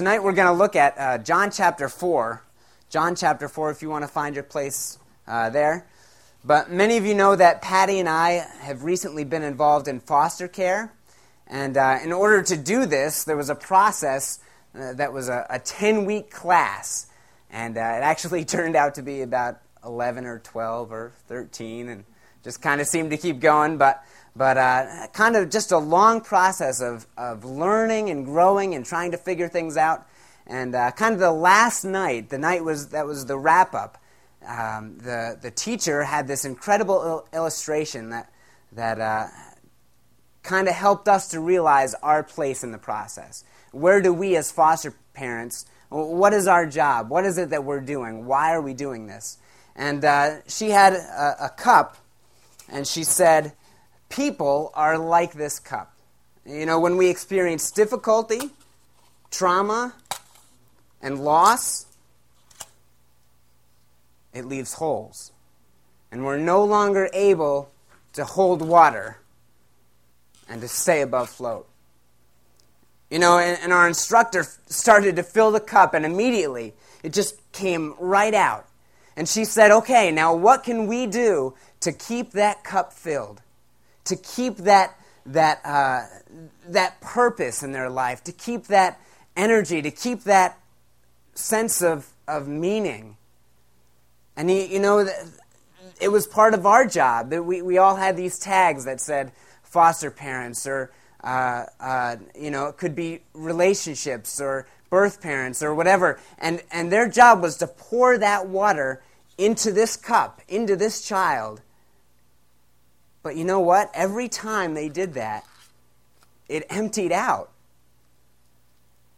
tonight we're going to look at uh, John chapter 4. John chapter 4, if you want to find your place uh, there. But many of you know that Patty and I have recently been involved in foster care. And uh, in order to do this, there was a process uh, that was a 10 week class. And uh, it actually turned out to be about 11 or 12 or 13, and just kind of seemed to keep going. But but uh, kind of just a long process of, of learning and growing and trying to figure things out. And uh, kind of the last night, the night was that was the wrap up. Um, the the teacher had this incredible il- illustration that that uh, kind of helped us to realize our place in the process. Where do we, as foster parents, what is our job? What is it that we're doing? Why are we doing this? And uh, she had a, a cup, and she said people are like this cup. You know, when we experience difficulty, trauma, and loss, it leaves holes. And we're no longer able to hold water and to stay above float. You know, and, and, our instructor started to fill the cup, and immediately it just came right out. And she said, Okay, now what can we do to keep that cup filled? To keep that, that, uh, that purpose in their life, to keep that energy, to keep that sense of, of meaning. And, he, you know, it was part of our job. that We, we all had these tags that said foster parents or, uh, uh, you know, it could be relationships or birth parents or whatever. And, and their job was to pour that water into this cup, into this child, but you know what? Every time they did that, it emptied out.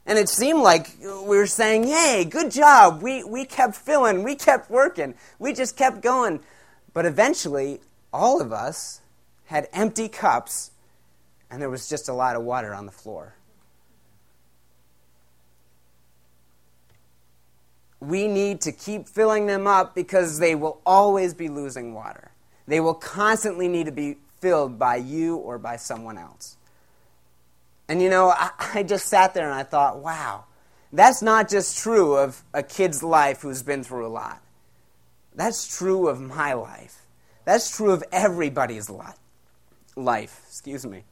And it seemed like we were saying, Yay, good job. We, we kept filling, we kept working, we just kept going. But eventually, all of us had empty cups, and there was just a lot of water on the floor. We need to keep filling them up because they will always be losing water. They will constantly need to be filled by you or by someone else. And you know, I, I, just sat there and I thought, wow, that's not just true of a kid's life who's been through a lot. That's true of my life. That's true of everybody's life. Life, excuse me.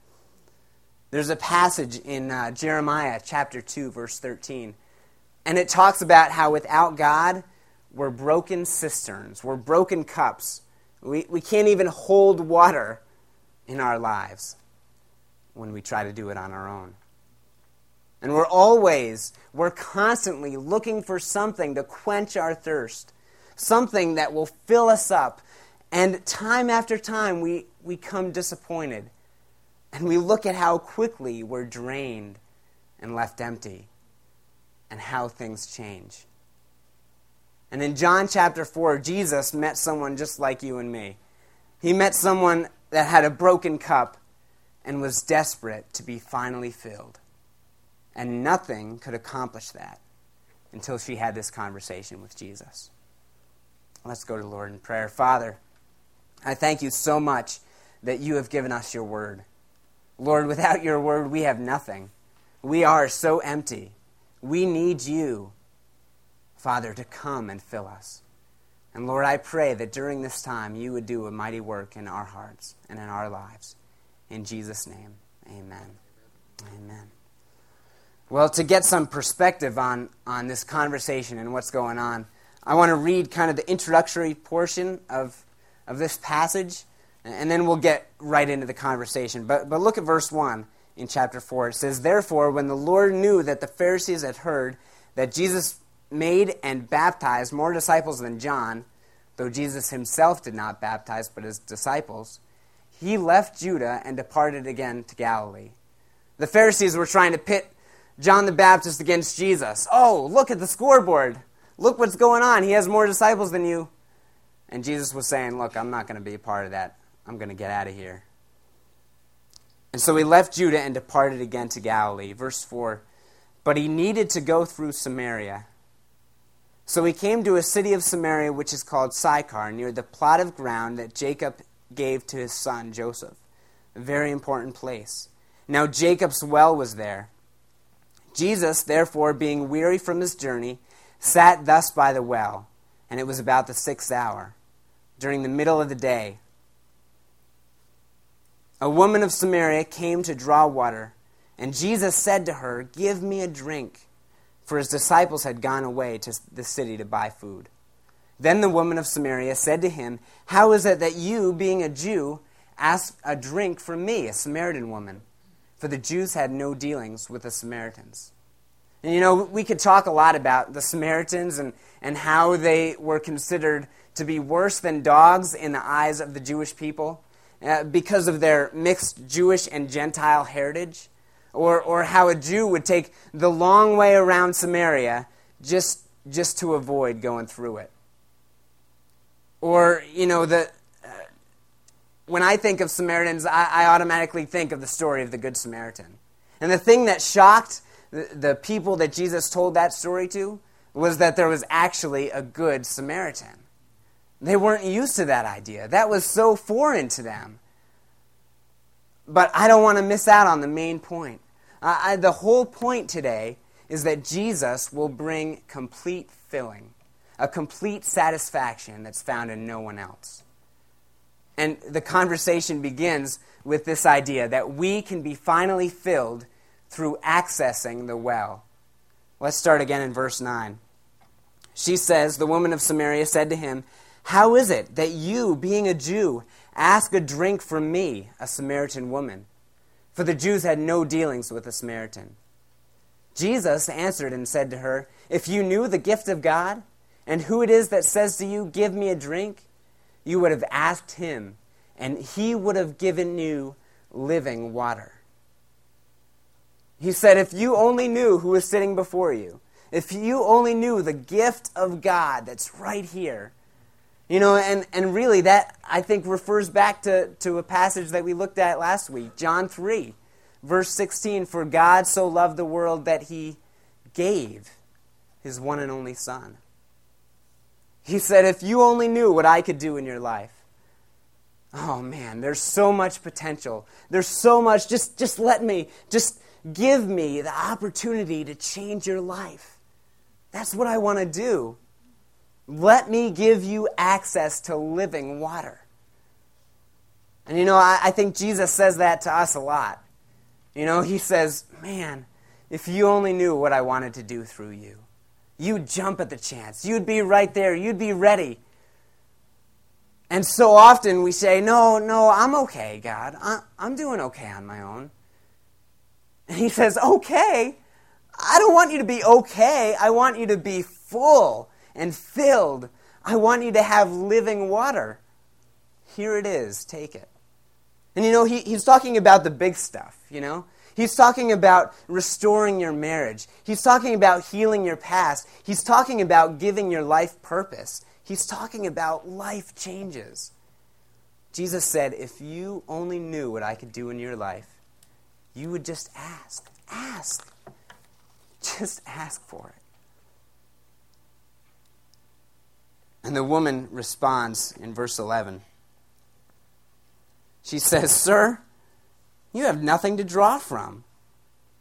There's a passage in uh, Jeremiah chapter 2, verse 13, and it talks about how without God, we're broken cisterns, we're broken cups we, we can't even hold water in our lives when we try to do it on our own. And we're always, we're constantly looking for something to quench our thirst, something that will fill us up. And time after time, we, we come disappointed. And we look at how quickly we're drained and left empty, and how things change. And in John chapter 4, Jesus met someone just like you and me. He met someone that had a broken cup and was desperate to be finally filled. And nothing could accomplish that until she had this conversation with Jesus. Let's go to the Lord in prayer. Father, I thank you so much that you have given us your word. Lord, without your word, we have nothing. We are so empty. We need you Father, to come and fill us. And Lord, I pray that during this time you would do a mighty work in our hearts and in our lives. In Jesus' name, amen. Amen. Well, to get some perspective on, on this conversation and what's going on, I want to read kind of the introductory portion of, of this passage, and then we'll get right into the conversation. But, but look at verse 1 in chapter 4. It says, Therefore, when the Lord knew that the Pharisees had heard that Jesus made and baptized more disciples than John, though Jesus himself did not baptize but his disciples, he left Judea and departed again to Galilee. The Pharisees were trying to pit John the Baptist against Jesus. Oh, look at the scoreboard. Look what's going on. He has more disciples than you. And Jesus was saying, Look, I'm not going to be a part of that. I'm going to get out of here. And so he left Judea and departed again to Galilee. Verse 4 But he needed to go through Samaria. So he came to a city of Samaria which is called Sychar, near the plot of ground that Jacob gave to his son Joseph. A very important place. Now Jacob's well was there. Jesus, therefore, being weary from his journey, sat thus by the well, and it was about the sixth hour, during the middle of the day. A woman of Samaria came to draw water, and Jesus said to her, Give me a drink, for his disciples had gone away to the city to buy food. Then the woman of Samaria said to him, How is it that you, being a Jew, ask a drink from me, a Samaritan woman? For the Jews had no dealings with the Samaritans. And you know, we could talk a lot about the Samaritans and, and how they were considered to be worse than dogs in the eyes of the Jewish people uh, because of their mixed Jewish and Gentile heritage, or, or how a Jew would take the long way around Samaria just, just to avoid going through it. Or, you know, the, uh, when I think of Samaritans, I, I automatically think of the story of the Good Samaritan. And the thing that shocked the, the people that Jesus told that story to was that there was actually a Good Samaritan. They weren't used to that idea. That was so foreign to them. But I don't want to miss out on the main point. I, the whole point today is that Jesus will bring complete filling, a complete satisfaction that's found in no one else. And the conversation begins with this idea that we can be finally filled through accessing the well. Let's start again in verse 9. She says, The woman of Samaria said to him, how is it that you, being a Jew, ask a drink from me, a Samaritan woman? For the Jews had no dealings with a Samaritan. Jesus answered and said to her, If you knew the gift of God, and who it is that says to you, Give me a drink, you would have asked him, and he would have given you living water. He said, If you only knew who was sitting before you, if you only knew the gift of God that's right here, you know, and, and really that, I think, refers back to, to a passage that we looked at last week, John 3, verse 16. For God so loved the world that he gave his one and only Son. He said, if you only knew what I could do in your life, oh man, there's so much potential. There's so much. Just, just let me, just give me the opportunity to change your life. That's what I want to do. Let me give you access to living water. And you know, I, I, think Jesus says that to us a lot. You know, he says, Man, if you only knew what I wanted to do through you, you'd jump at the chance. You'd be right there. You'd be ready. And so often we say, No, no, I'm okay, God. I, I'm doing okay on my own. And he says, Okay. I don't want you to be okay. I want you to be full and filled. I want you to have living water. Here it is. Take it. And you know, he, he's talking about the big stuff, you know? He's talking about restoring your marriage. He's talking about healing your past. He's talking about giving your life purpose. He's talking about life changes. Jesus said, If you only knew what I could do in your life, you would just ask. Ask. Just ask for it. And the woman responds in verse 11. She says, Sir, you have nothing to draw from,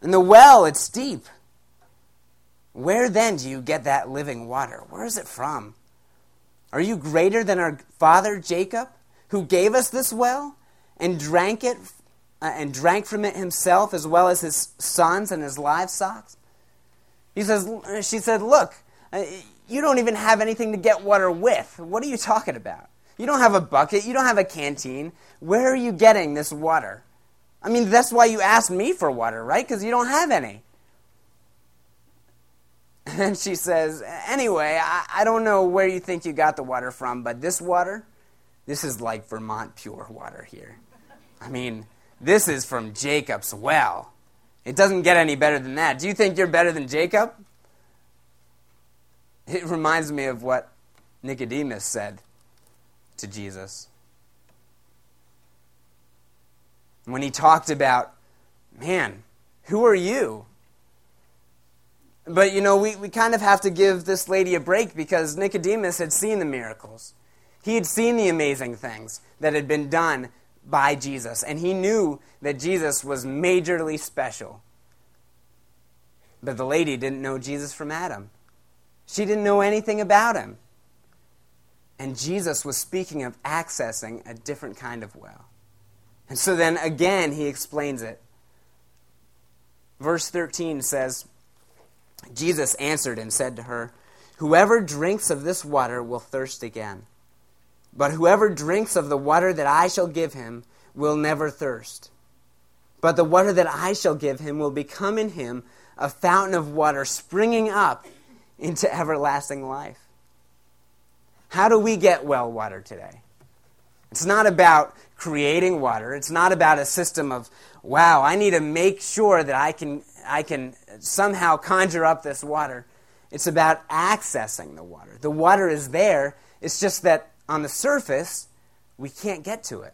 and the well, it's deep. Where then do you get that living water? Where is it from? Are you greater than our father Jacob, who gave us this well and drank it uh, and drank from it himself as well as his sons and his livestock? He says, she said, Look, uh, you don't even have anything to get water with. What are you talking about? You don't have a bucket. You don't have a canteen. Where are you getting this water? I mean, that's why you asked me for water, right? Because you don't have any. And she says, Anyway, I, I don't know where you think you got the water from, but this water, this is like Vermont pure water here. I mean, this is from Jacob's well. It doesn't get any better than that. Do you think you're better than Jacob? It reminds me of what Nicodemus said to Jesus. When he talked about, man, who are you? But you know, we, we kind of have to give this lady a break because Nicodemus had seen the miracles. He had seen the amazing things that had been done by Jesus, and he knew that Jesus was majorly special. But the lady didn't know Jesus from Adam. She didn't know anything about him. And Jesus was speaking of accessing a different kind of well. And so then again, he explains it. Verse 13 says, Jesus answered and said to her, Whoever drinks of this water will thirst again. But whoever drinks of the water that I shall give him will never thirst. But the water that I shall give him will become in him a fountain of water springing up into everlasting life. How do we get well water today? It's not about creating water. It's not about a system of, wow, I need to make sure that I can, I can somehow conjure up this water. It's about accessing the water. The water is there. It's just that on the surface, we can't get to it.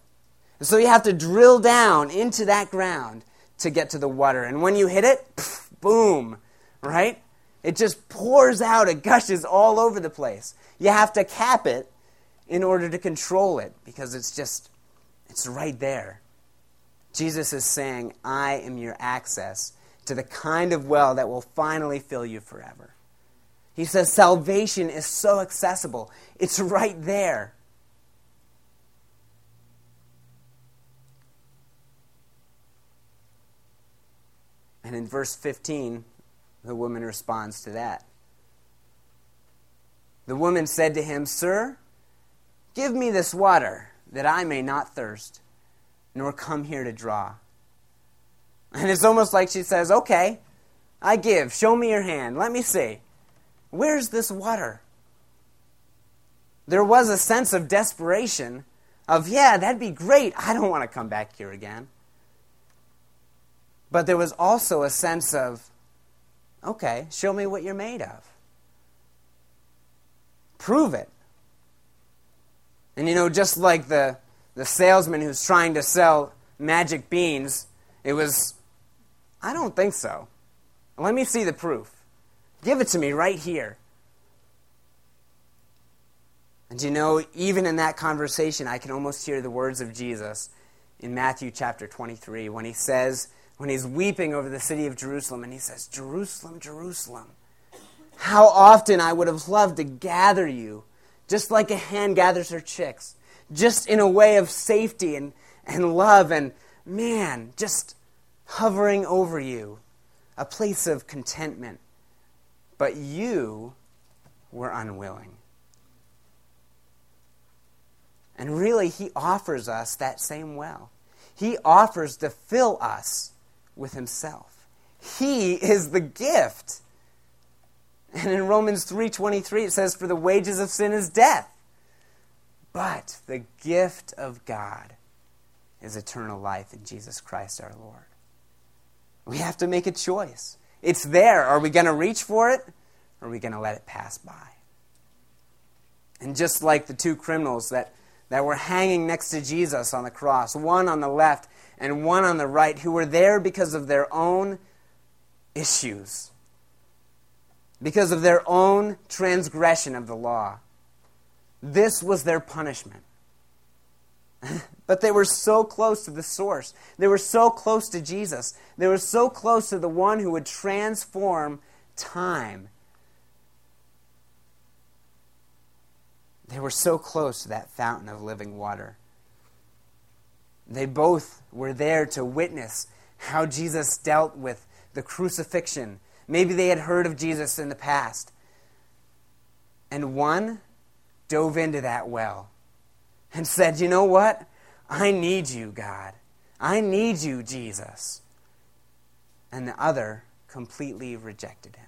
And so you have to drill down into that ground to get to the water. And when you hit it, pff, boom, right? It just pours out, it gushes all over the place. You have to cap it in order to control it because it's just, it's right there. Jesus is saying, I am your access to the kind of well that will finally fill you forever. He says, salvation is so accessible, it's right there. And in verse 15, the woman responds to that. The woman said to him, Sir, give me this water, that I may not thirst, nor come here to draw. And it's almost like she says, Okay, I give. Show me your hand. Let me see. Where's this water? There was a sense of desperation of, yeah, that'd be great. I don't want to come back here again. But there was also a sense of, okay, show me what you're made of. Prove it. And you know, just like the, the salesman who's trying to sell magic beans, it was, I don't think so. Let me see the proof. Give it to me right here. And you know, even in that conversation, I can almost hear the words of Jesus in Matthew chapter 23 when he says, when he's weeping over the city of Jerusalem, and he says, Jerusalem, Jerusalem, how often I would have loved to gather you, just like a hen gathers her chicks, just in a way of safety and, and love, and man, just hovering over you, a place of contentment. But you were unwilling. And really, he offers us that same well. He offers to fill us with himself. He is the gift. And in Romans 3:23 it says for the wages of sin is death. But the gift of God is eternal life in Jesus Christ our Lord. We have to make a choice. It's there. Are we going to reach for it or are we going to let it pass by? And just like the two criminals that, that were hanging next to Jesus on the cross, one on the left and one on the right who were there because of their own issues, because of their own transgression of the law. This was their punishment. but they were so close to the source. They were so close to Jesus. They were so close to the one who would transform time. They were so close to that fountain of living water. They both were there to witness how Jesus dealt with the crucifixion. Maybe they had heard of Jesus in the past. And one dove into that well and said, You know what? I need you, God. I need you, Jesus. And the other completely rejected him.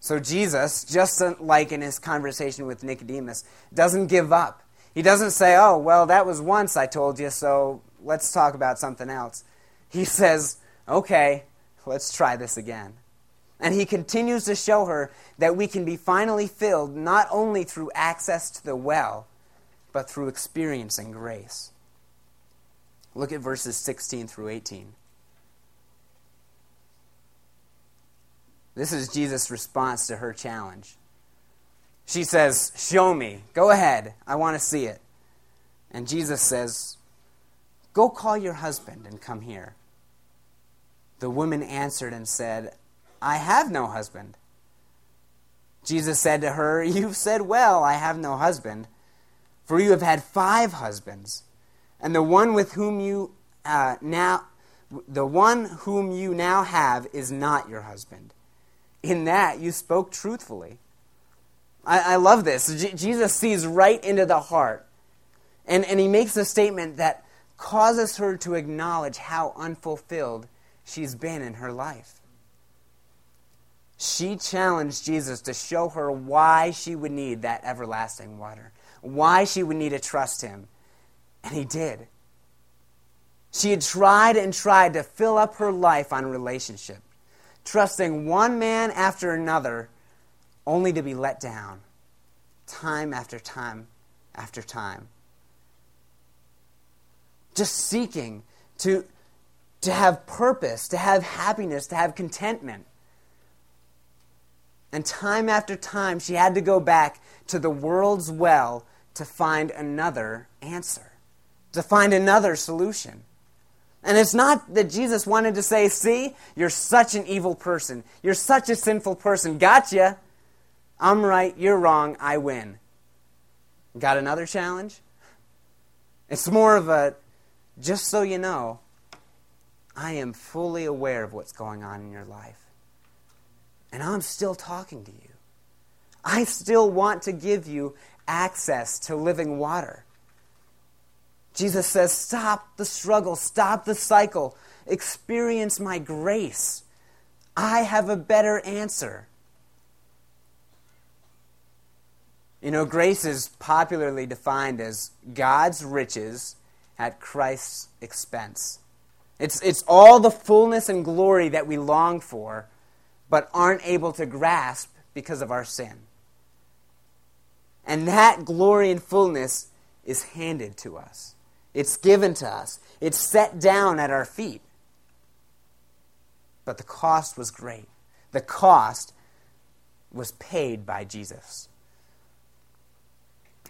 So Jesus, just like in his conversation with Nicodemus, doesn't give up. He doesn't say, oh, well, that was once I told you, so let's talk about something else. He says, okay, let's try this again. And he continues to show her that we can be finally filled not only through access to the well, but through experiencing grace. Look at verses 16 through 18. This is Jesus' response to her challenge. She says, Show me. Go ahead. I want to see it. And Jesus says, Go call your husband and come here. The woman answered and said, I have no husband. Jesus said to her, You've said well, I have no husband, for you have had five husbands, and the one with whom you uh, now the one whom you now have is not your husband. In that you spoke truthfully. I, I love this. Jesus sees right into the heart. And, and he makes a statement that causes her to acknowledge how unfulfilled she's been in her life. She challenged Jesus to show her why she would need that everlasting water, why she would need to trust him. And he did. She had tried and tried to fill up her life on relationship, trusting one man after another, only to be let down, time after time after time. Just seeking to, to have purpose, to have happiness, to have contentment. And time after time, she had to go back to the world's well to find another answer, to find another solution. And it's not that Jesus wanted to say, See, you're such an evil person. You're such a sinful person. Gotcha. I'm right. You're wrong. I win. Got another challenge? It's more of a, just so you know, I am fully aware of what's going on in your life. And I'm still talking to you. I still want to give you access to living water. Jesus says, Stop the struggle, stop the cycle, experience my grace. I have a better answer. You know, grace is popularly defined as God's riches at Christ's expense. It's, it's all the fullness and glory that we long for, but aren't able to grasp because of our sin. And that glory and fullness is handed to us. It's given to us, it's set down at our feet. But the cost was great. The cost was paid by Jesus.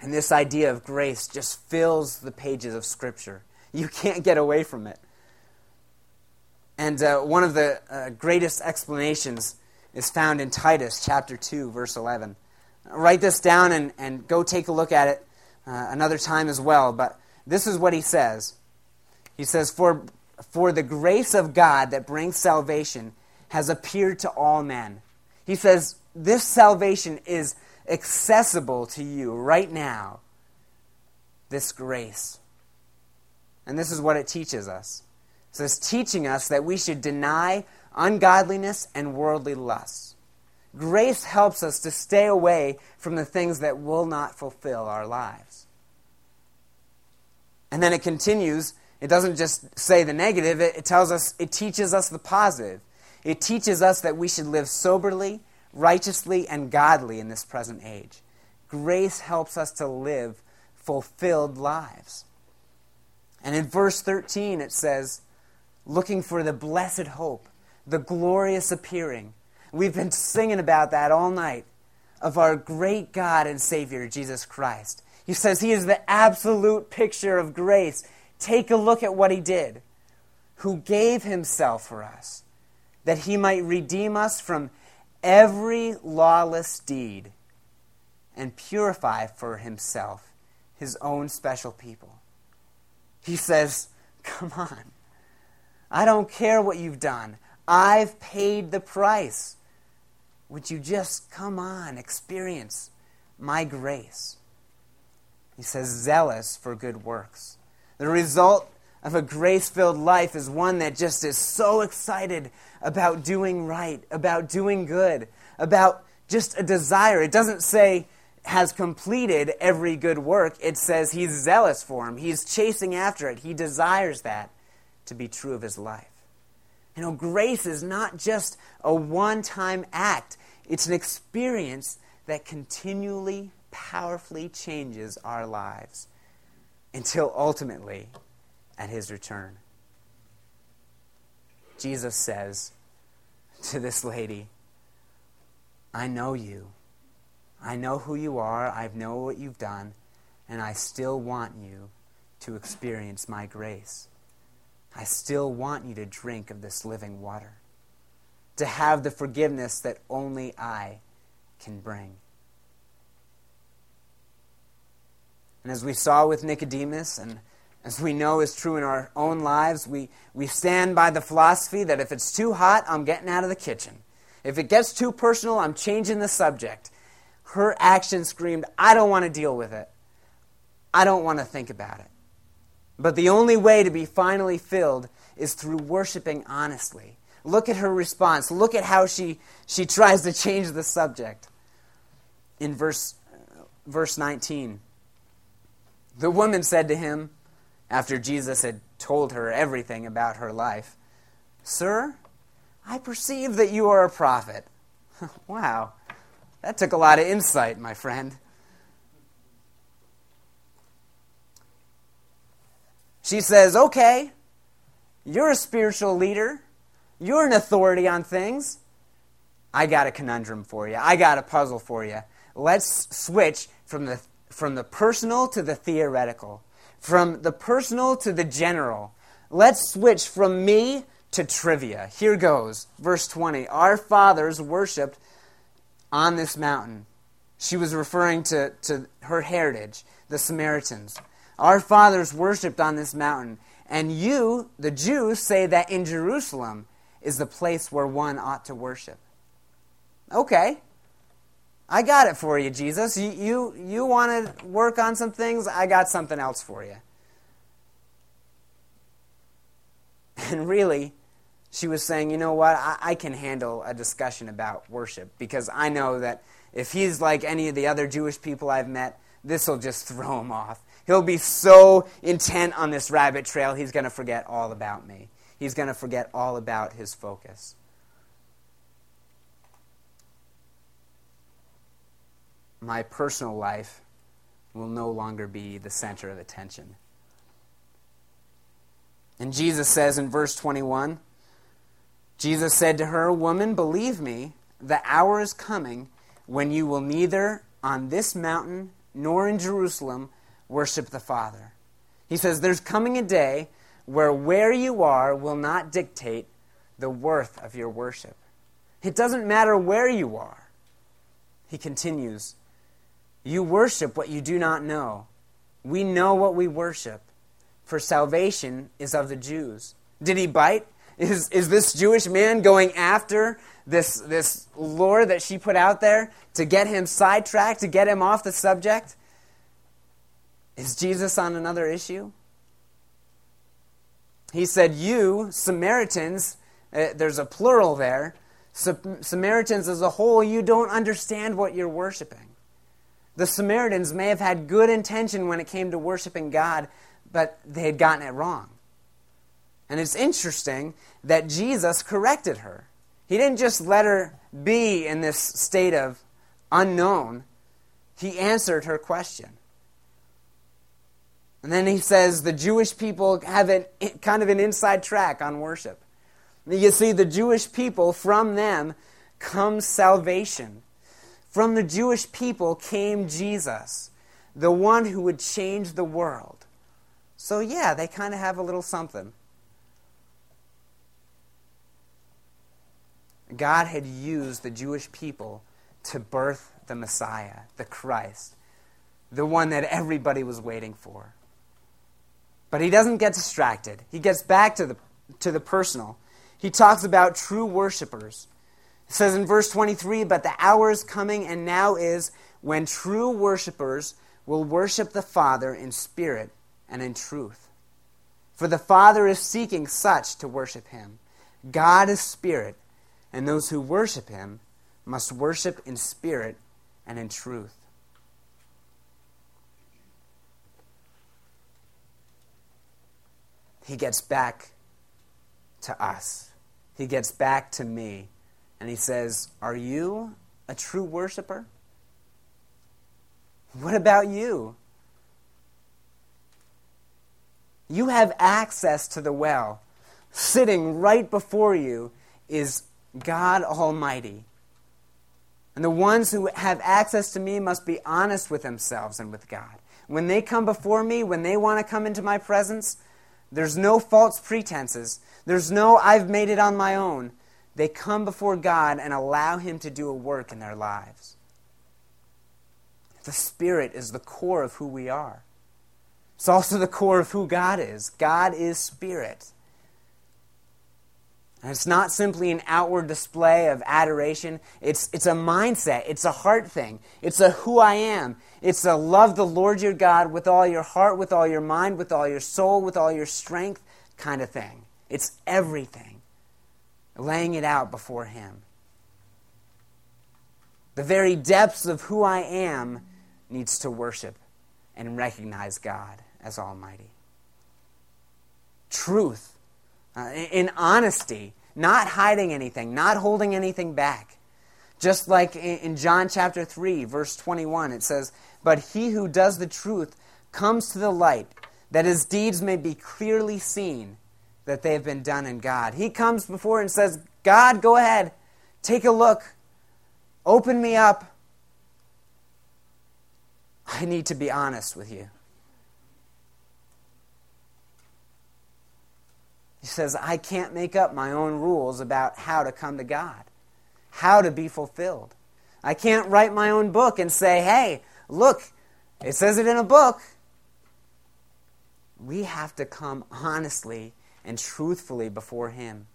And this idea of grace just fills the pages of Scripture. You can't get away from it. And uh, one of the uh, greatest explanations is found in Titus chapter 2, verse 11. Write this down and, and go take a look at it uh, another time as well. But this is what he says. He says, For, for the grace of God that brings salvation has appeared to all men. He says, This salvation is accessible to you right now. This grace. And this is what it teaches us. It says, teaching us that we should deny ungodliness and worldly lusts. Grace helps us to stay away from the things that will not fulfill our lives. And then it continues. It doesn't just say the negative, it, it tells us, it teaches us the positive. It teaches us that we should live soberly, righteously, and godly in this present age. Grace helps us to live fulfilled lives. And in verse 13, it says, looking for the blessed hope, the glorious appearing. We've been singing about that all night of our great God and Savior, Jesus Christ. He says he is the absolute picture of grace. Take a look at what he did, who gave himself for us, that he might redeem us from every lawless deed and purify for himself his own special people. He says, Come on. I don't care what you've done. I've paid the price. Would you just come on, experience my grace? He says, zealous for good works. The result of a grace filled life is one that just is so excited about doing right, about doing good, about just a desire. It doesn't say has completed every good work, it says he's zealous for him. He's chasing after it. He desires that to be true of his life. You know, grace is not just a one time act, it's an experience that continually powerfully changes our lives until ultimately at his return. Jesus says to this lady, I know you. I know who you are. I know what you've done. And I still want you to experience my grace. I still want you to drink of this living water, to have the forgiveness that only I can bring. And as we saw with Nicodemus, and as we know is true in our own lives, we, we stand by the philosophy that if it's too hot, I'm getting out of the kitchen. If it gets too personal, I'm changing the subject. Her action screamed, I don't want to deal with it. I don't want to think about it. But the only way to be finally filled is through worshiping honestly. Look at her response. Look at how she, she tries to change the subject. In verse, verse 19, the woman said to him, after Jesus had told her everything about her life, Sir, I perceive that you are a prophet. wow, that took a lot of insight, my friend. She says, Okay, you're a spiritual leader, you're an authority on things. I got a conundrum for you, I got a puzzle for you. Let's switch from the, from the personal to the theoretical, from the personal to the general. Let's switch from me to trivia. Here goes, verse 20. Our fathers worshipped on this mountain. She was referring to, to her heritage, the Samaritans. Our fathers worshipped on this mountain. And you, the Jews, say that in Jerusalem is the place where one ought to worship. Okay. I got it for you, Jesus. You, you, you want to work on some things? I got something else for you. And really, she was saying, you know what, I, I, can handle a discussion about worship because I know that if he's like any of the other Jewish people I've met, this will just throw him off. He'll be so intent on this rabbit trail, he's going to forget all about me. He's going to forget all about his focus. My personal life will no longer be the center of attention. And Jesus says in verse 21 Jesus said to her, Woman, believe me, the hour is coming when you will neither on this mountain nor in Jerusalem worship the Father. He says, There's coming a day where where you are will not dictate the worth of your worship. It doesn't matter where you are. He continues, You worship what you do not know. We know what we worship, for salvation is of the Jews. Did he bite? Is, is this Jewish man going after this, this lore that she put out there to get him sidetracked, to get him off the subject? Is Jesus on another issue? He said, You, Samaritans, uh, there's a plural there. Samaritans as a whole, you don't understand what you're worshiping. The Samaritans may have had good intention when it came to worshiping God, but they had gotten it wrong. And it's interesting that Jesus corrected her. He didn't just let her be in this state of unknown, he answered her question. And then he says the Jewish people have an, kind of an inside track on worship. You see, the Jewish people, from them comes salvation. From the Jewish people came Jesus, the one who would change the world. So, yeah, they kind of have a little something. God had used the Jewish people to birth the Messiah, the Christ, the one that everybody was waiting for. But he doesn't get distracted. He gets back to the, to the personal. He talks about true worshipers. It says in verse 23 But the hour is coming, and now is, when true worshipers will worship the Father in spirit and in truth. For the Father is seeking such to worship him. God is spirit and those who worship him must worship in spirit and in truth. He gets back to us. He gets back to me. And he says, Are you a true worshiper? What about you? You have access to the well. Sitting right before you is God Almighty. And the ones who have access to me must be honest with themselves and with God. When they come before me, when they want to come into my presence, There's no false pretenses. There's no, I've made it on my own. They come before God and allow Him to do a work in their lives. The Spirit is the core of who we are. It's also the core of who God is. God is Spirit. And it's not simply an outward display of adoration. It's, it's a mindset. It's a heart thing. It's a who I am. It's a love the Lord your God with all your heart, with all your mind, with all your soul, with all your strength kind of thing. It's everything. Laying it out before Him. The very depths of who I am needs to worship and recognize God as Almighty. Truth uh, in honesty, not hiding anything, not holding anything back. Just like in John chapter 3, verse 21, it says, But he who does the truth comes to the light, that his deeds may be clearly seen that they have been done in God. He comes before and says, God, go ahead, take a look, open me up. I need to be honest with you. He says, I can't make up my own rules about how to come to God, how to be fulfilled. I can't write my own book and say, hey, look, it says it in a book. We have to come honestly and truthfully before Him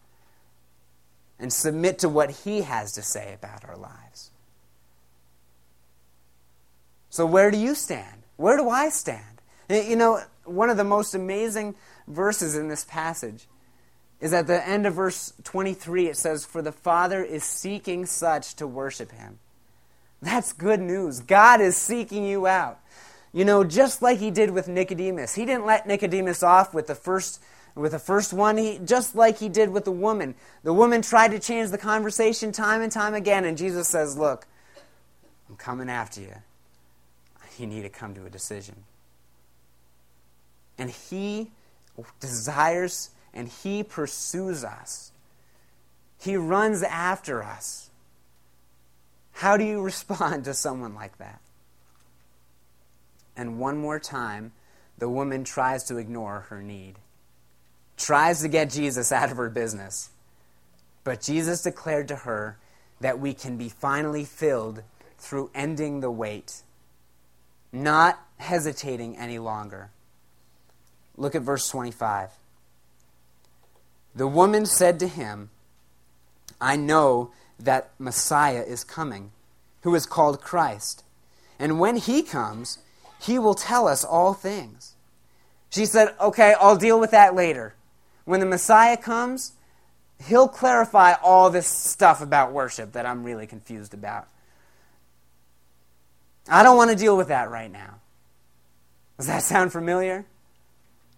and submit to what He has to say about our lives. So, where do you stand? Where do I stand? You know, one of the most amazing verses in this passage is at the end of verse 23, it says, For the Father is seeking such to worship him. That's good news. God is seeking you out. You know, just like he did with Nicodemus. He didn't let Nicodemus off with the first with the first one, he, just like he did with the woman. The woman tried to change the conversation time and time again, and Jesus says, Look, I'm coming after you. You need to come to a decision. And he desires and He pursues us. He runs after us. How do you respond to someone like that? And one more time, the woman tries to ignore her need, tries to get Jesus out of her business. But Jesus declared to her that we can be finally filled through ending the wait, not hesitating any longer. Look at verse 25. The woman said to him, I know that Messiah is coming, who is called Christ. And when he comes, he will tell us all things. She said, Okay, I'll deal with that later. When the Messiah comes, he'll clarify all this stuff about worship that I'm really confused about. I don't want to deal with that right now. Does that sound familiar?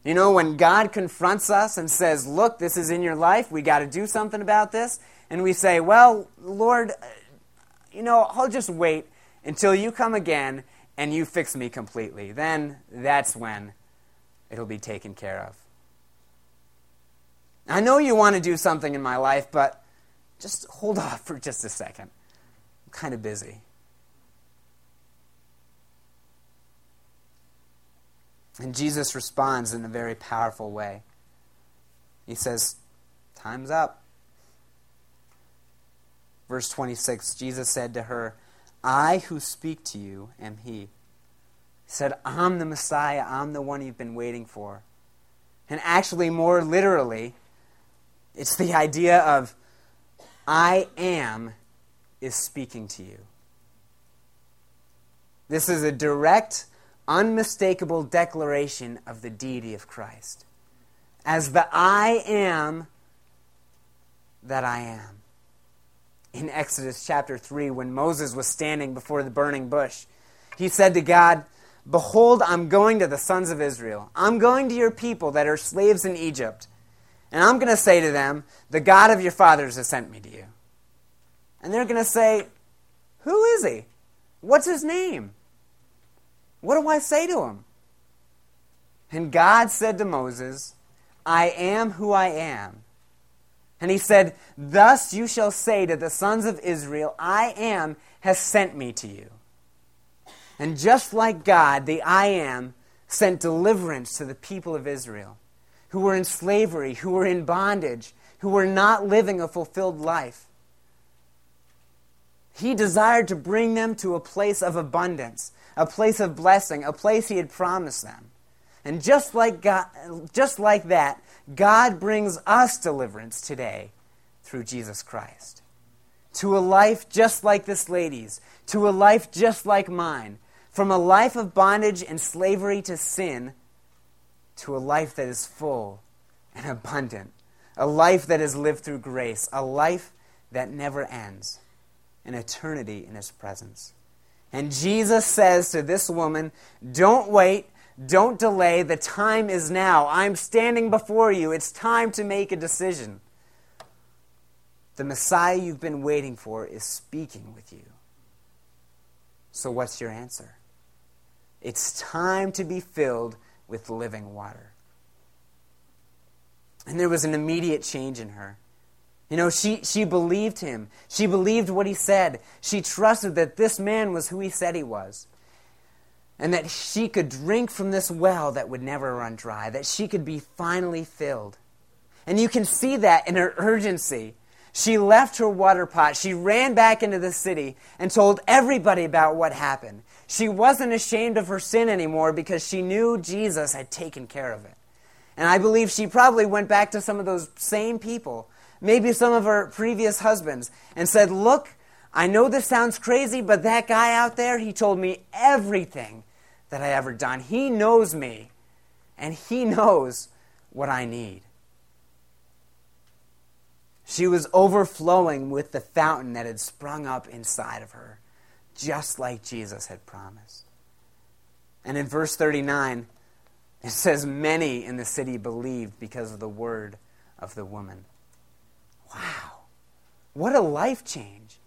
You know, when God confronts us and says, Look, this is in your life, we got to do something about this, and we say, Well, Lord, uh, you know, I'll just wait until you come again and you fix me completely. Then that's when it'll be taken care of. I know you want to do something in my life, but just hold off for just a second. I'm kind of busy. And Jesus responds in a very powerful way. He says, Time's up. Verse 26 Jesus said to her, I who speak to you am He. He said, I'm the Messiah. I'm the one you've been waiting for. And actually, more literally, it's the idea of I am is speaking to you. This is a direct unmistakable declaration of the deity of Christ. As the I am that I am. In Exodus chapter 3, when Moses was standing before the burning bush, he said to God, Behold, I'm going to the sons of Israel. I'm going to your people that are slaves in Egypt. And I'm going to say to them, The God of your fathers has sent me to you. And they're going to say, Who is he? What's his name? What do I say to him? And God said to Moses, I am who I am. And he said, Thus you shall say to the sons of Israel, I am has sent me to you. And just like God, the I am sent deliverance to the people of Israel. Who were in slavery, who were in bondage, who were not living a fulfilled life. He desired to bring them to a place of abundance, a place of blessing, a place he had promised them. And just like, God, just like that, God brings us deliverance today through Jesus Christ. To a life just like this lady's, to a life just like mine, from a life of bondage and slavery to sin to a life that is full and abundant, a life that is lived through grace, a life that never ends, an eternity in His presence. And Jesus says to this woman, Don't wait, don't delay, the time is now. I'm standing before you. It's time to make a decision. The Messiah you've been waiting for is speaking with you. So, what's your answer? It's time to be filled with living water. And there was an immediate change in her. You know, she, she believed him. She believed what he said. She trusted that this man was who he said he was. And that she could drink from this well that would never run dry, that she could be finally filled. And you can see that in her urgency. She left her water pot. She ran back into the city and told everybody about what happened. She wasn't ashamed of her sin anymore because she knew Jesus had taken care of it. And I believe she probably went back to some of those same people, maybe some of her previous husbands, and said, Look, I know this sounds crazy, but that guy out there, he told me everything that I ever done. He knows me, and he knows what I need. She was overflowing with the fountain that had sprung up inside of her just like Jesus had promised. And in verse 39, it says, Many in the city believed because of the word of the woman. Wow. What a life change.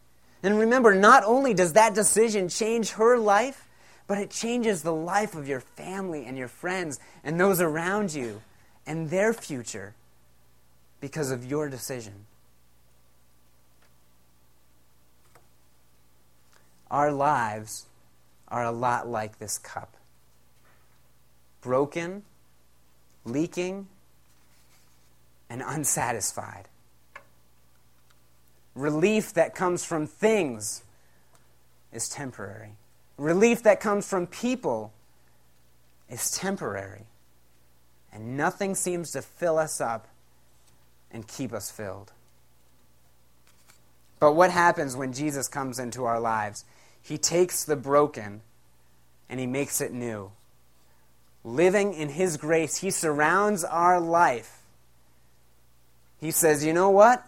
And remember, not only does that decision change her life, but it changes the life of your family and your friends and those around you and their future because of your decision. Our lives are a lot like this cup broken, leaking, and unsatisfied. Relief that comes from things is temporary. Relief that comes from people is temporary. And nothing seems to fill us up and keep us filled. But what happens when Jesus comes into our lives? He takes the broken and he makes it new. Living in his grace, he surrounds our life. He says, You know what?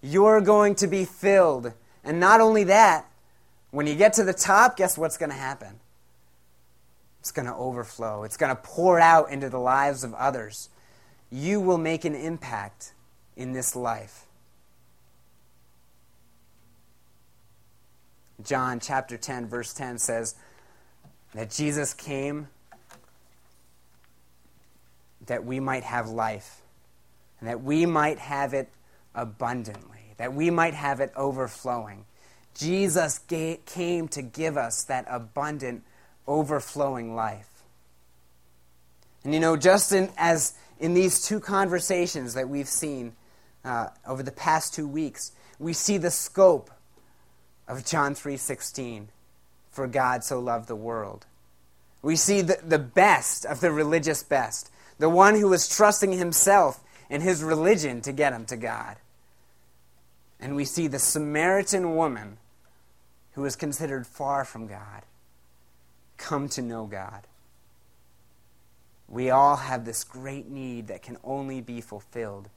You're going to be filled. And not only that, when you get to the top, guess what's going to happen? It's going to overflow. It's going to pour out into the lives of others. You will make an impact in this life. John chapter 10, verse 10 says that Jesus came that we might have life and that we might have it abundantly, that we might have it overflowing. Jesus came to give us that abundant, overflowing life. And you know, just in, as in these two conversations that we've seen uh, over the past two weeks, we see the scope of John 3:16, for God so loved the world. We see the, the best of the religious best, the one who is trusting himself and his religion to get him to God. And we see the Samaritan woman who was considered far from God come to know God. We all have this great need that can only be fulfilled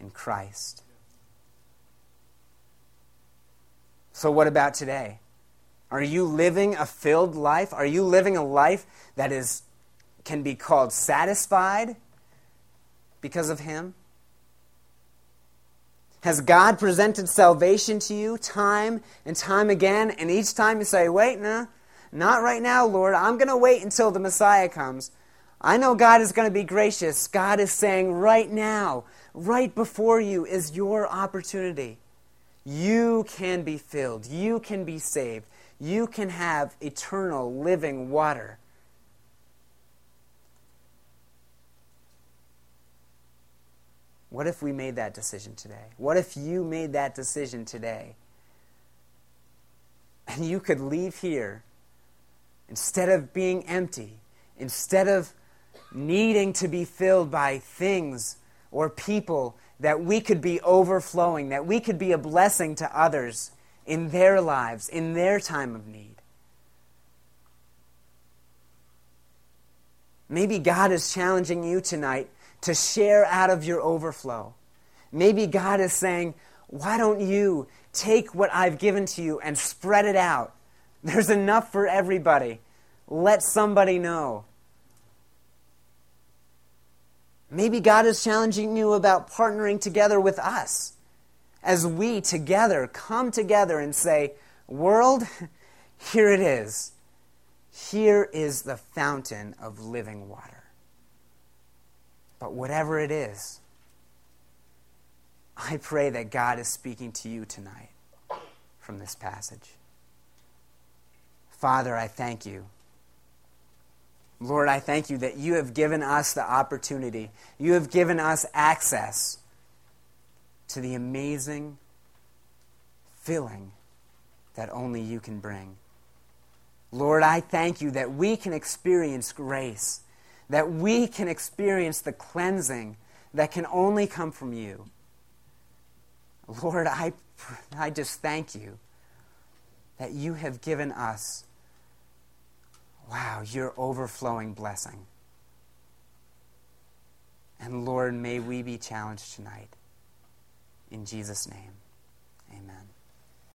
in Christ. So, what about today? Are you living a filled life? Are you living a life that is, can be called satisfied because of Him? Has God presented salvation to you time and time again? And each time you say, wait, no, not right now, Lord. I'm going to wait until the Messiah comes. I know God is going to be gracious. God is saying, right now, right before you is your opportunity. You can be filled. You can be saved. You can have eternal living water. What if we made that decision today? What if you made that decision today? And you could leave here instead of being empty, instead of needing to be filled by things or people, that we could be overflowing, that we could be a blessing to others in their lives, in their time of need. Maybe God is challenging you tonight to share out of your overflow. Maybe God is saying, Why don't you take what I've given to you and spread it out? There's enough for everybody. Let somebody know. Maybe God is challenging you about partnering together with us as we together come together and say, World, here it is. Here is the fountain of living water. But whatever it is, I pray that God is speaking to you tonight from this passage. Father, I thank you. Lord, I thank you that you have given us the opportunity, you have given us access to the amazing filling that only you can bring. Lord, I thank you that we can experience grace, that we can experience the cleansing that can only come from you. Lord, I, I just thank you that you have given us, wow, your overflowing blessing. And Lord, may we be challenged tonight. In Jesus' name, amen.